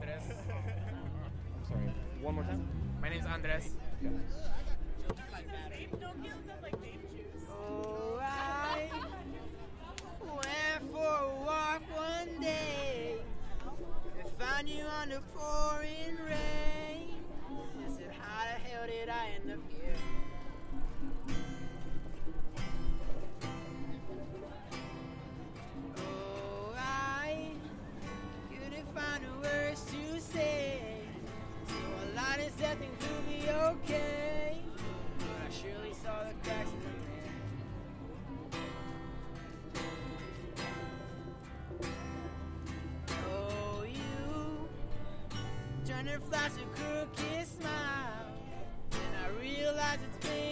Andres. I'm sorry. One more time. My name's Andres. Oh, I went for a walk one day and found you on the pouring rain. I said, how the hell did I end up things will be okay. But I surely saw the cracks in the man. Oh, you turn and flash a crooked smile. And I realize it's been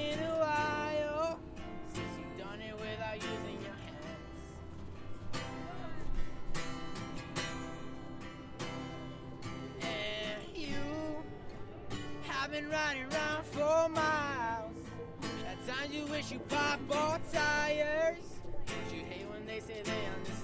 riding around for miles. At times you wish you pop all tires. But you hate when they say they understand.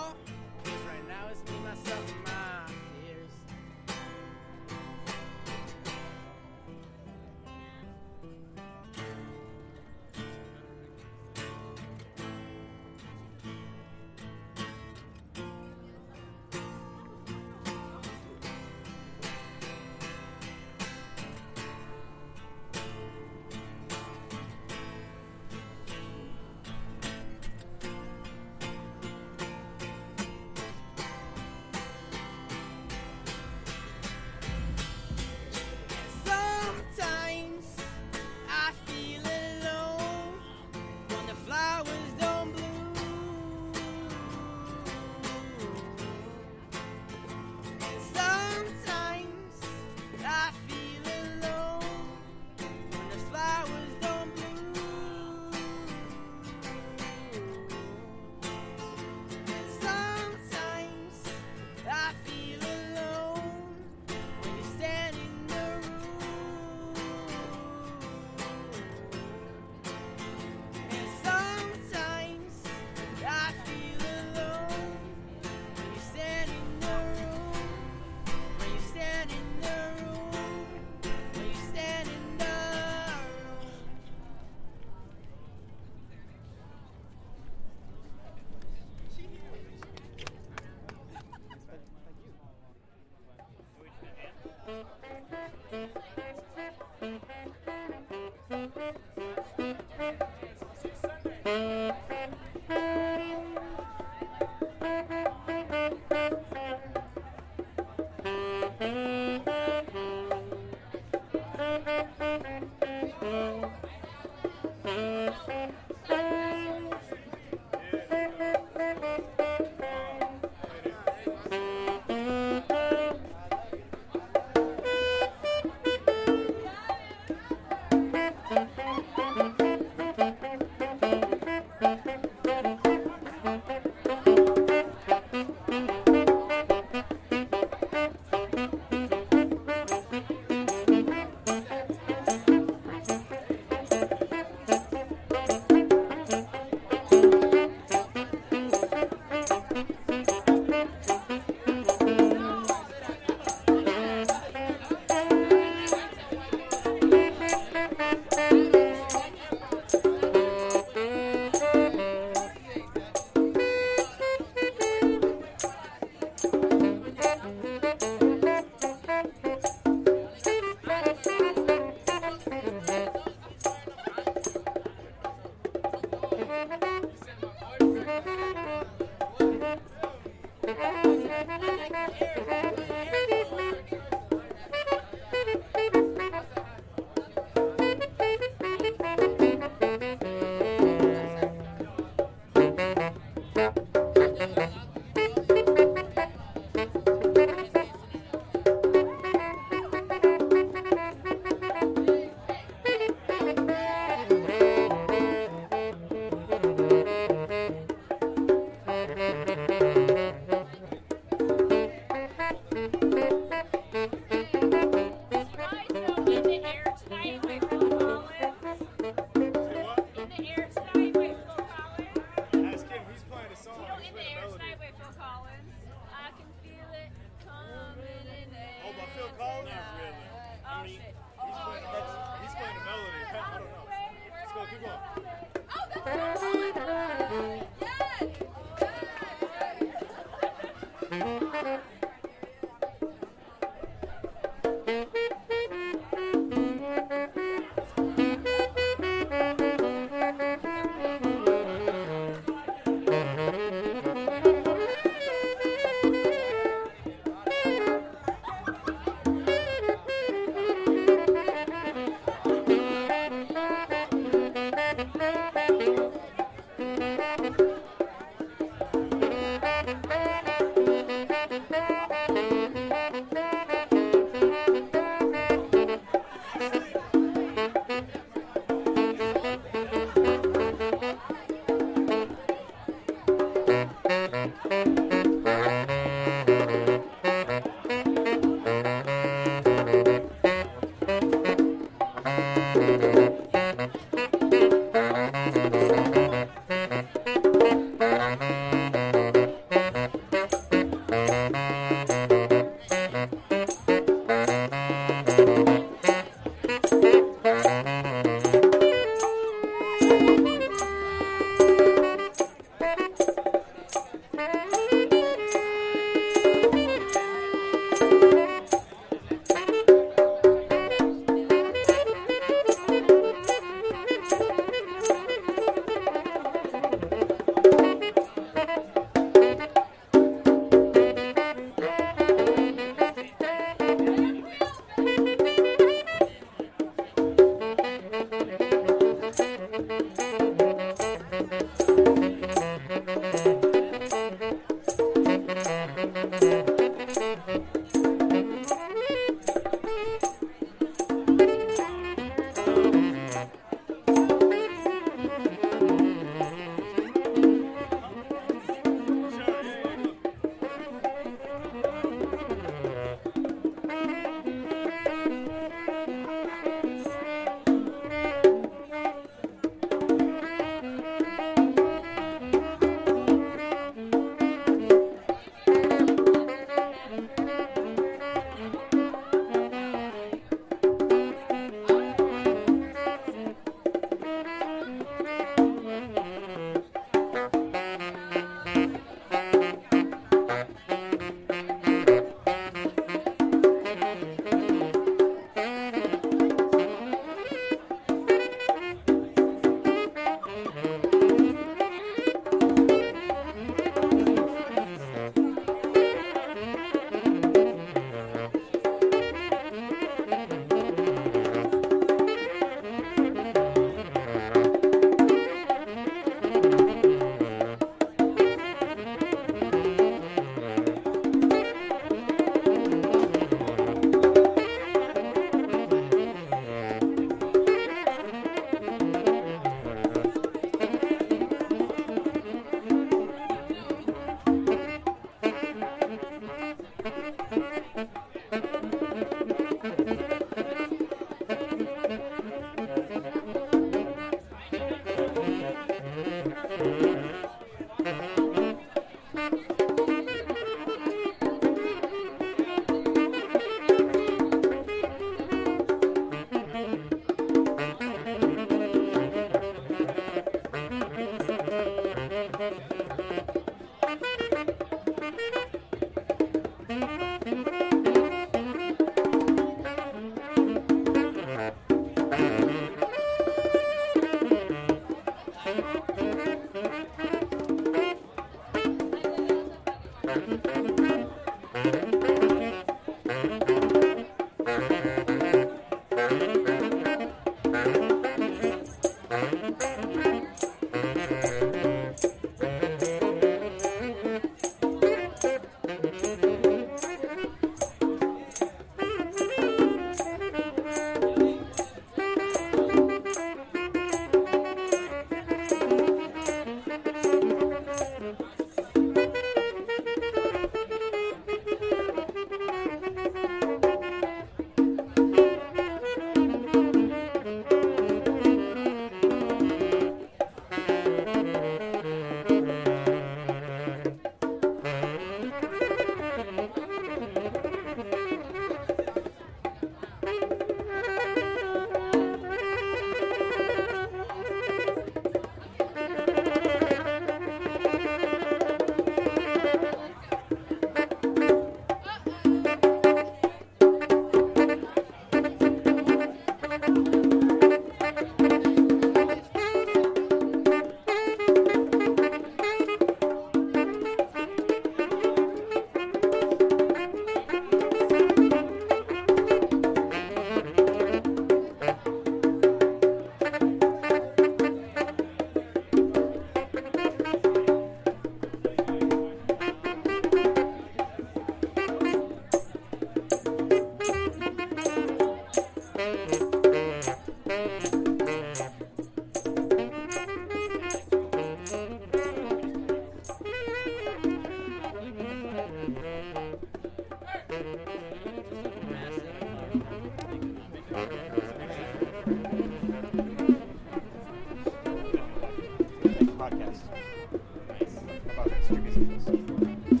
Distributes this.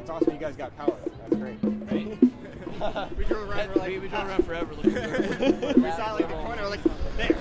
It's awesome you guys got power. That's great. Right? we drove around. We're like, we, we drove around forever looking for it. we saw like the corner. We're like, there.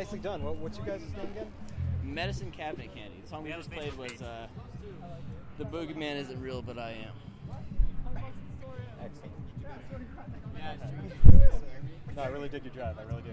Nicely done. What, what's you guys' name again? Medicine Cabinet Candy. The song we We just played was page. uh, The Boogeyman Isn't Real, But I Am. Excellent. Yeah, it's true. No, I really dig your drive. I really do.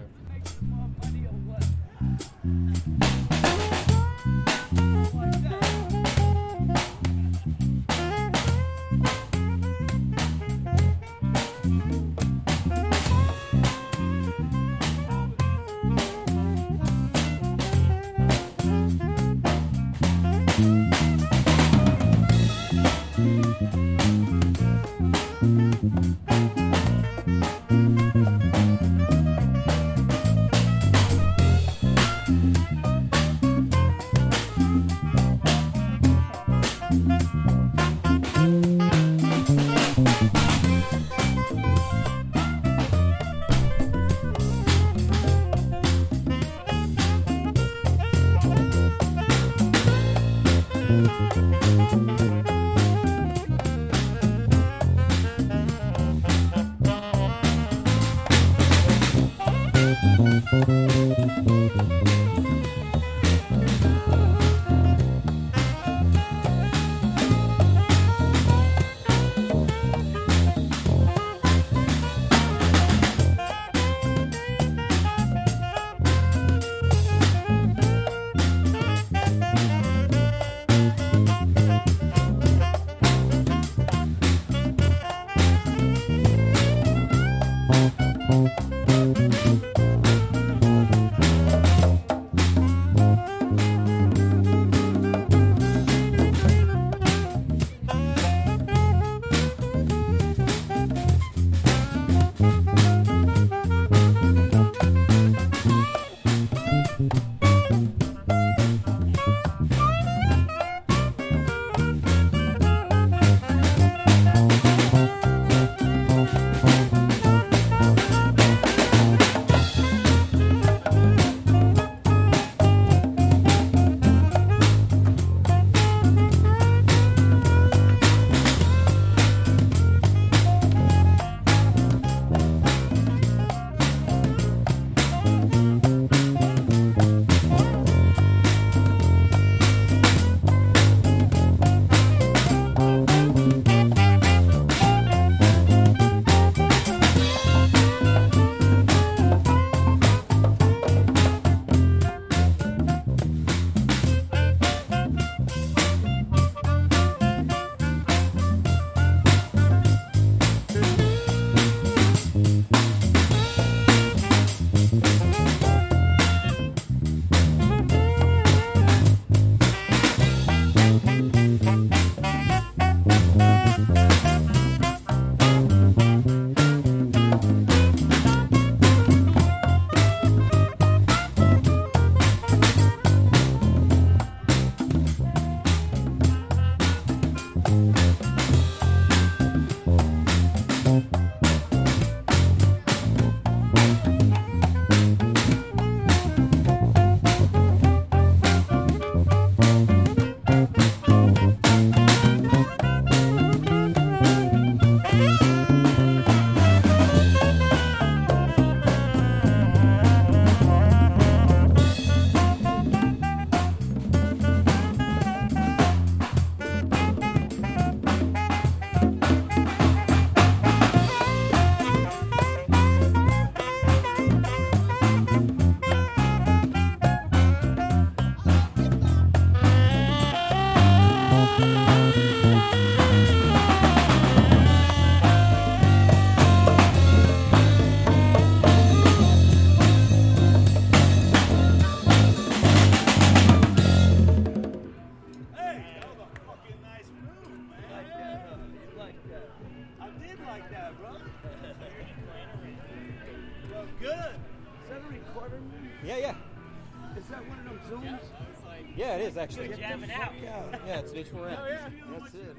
Is that? Yeah, yeah. Is that one of them Zooms? Yeah, it is actually. Good jamming out. Yeah. Yeah, it's an H4n. That's it.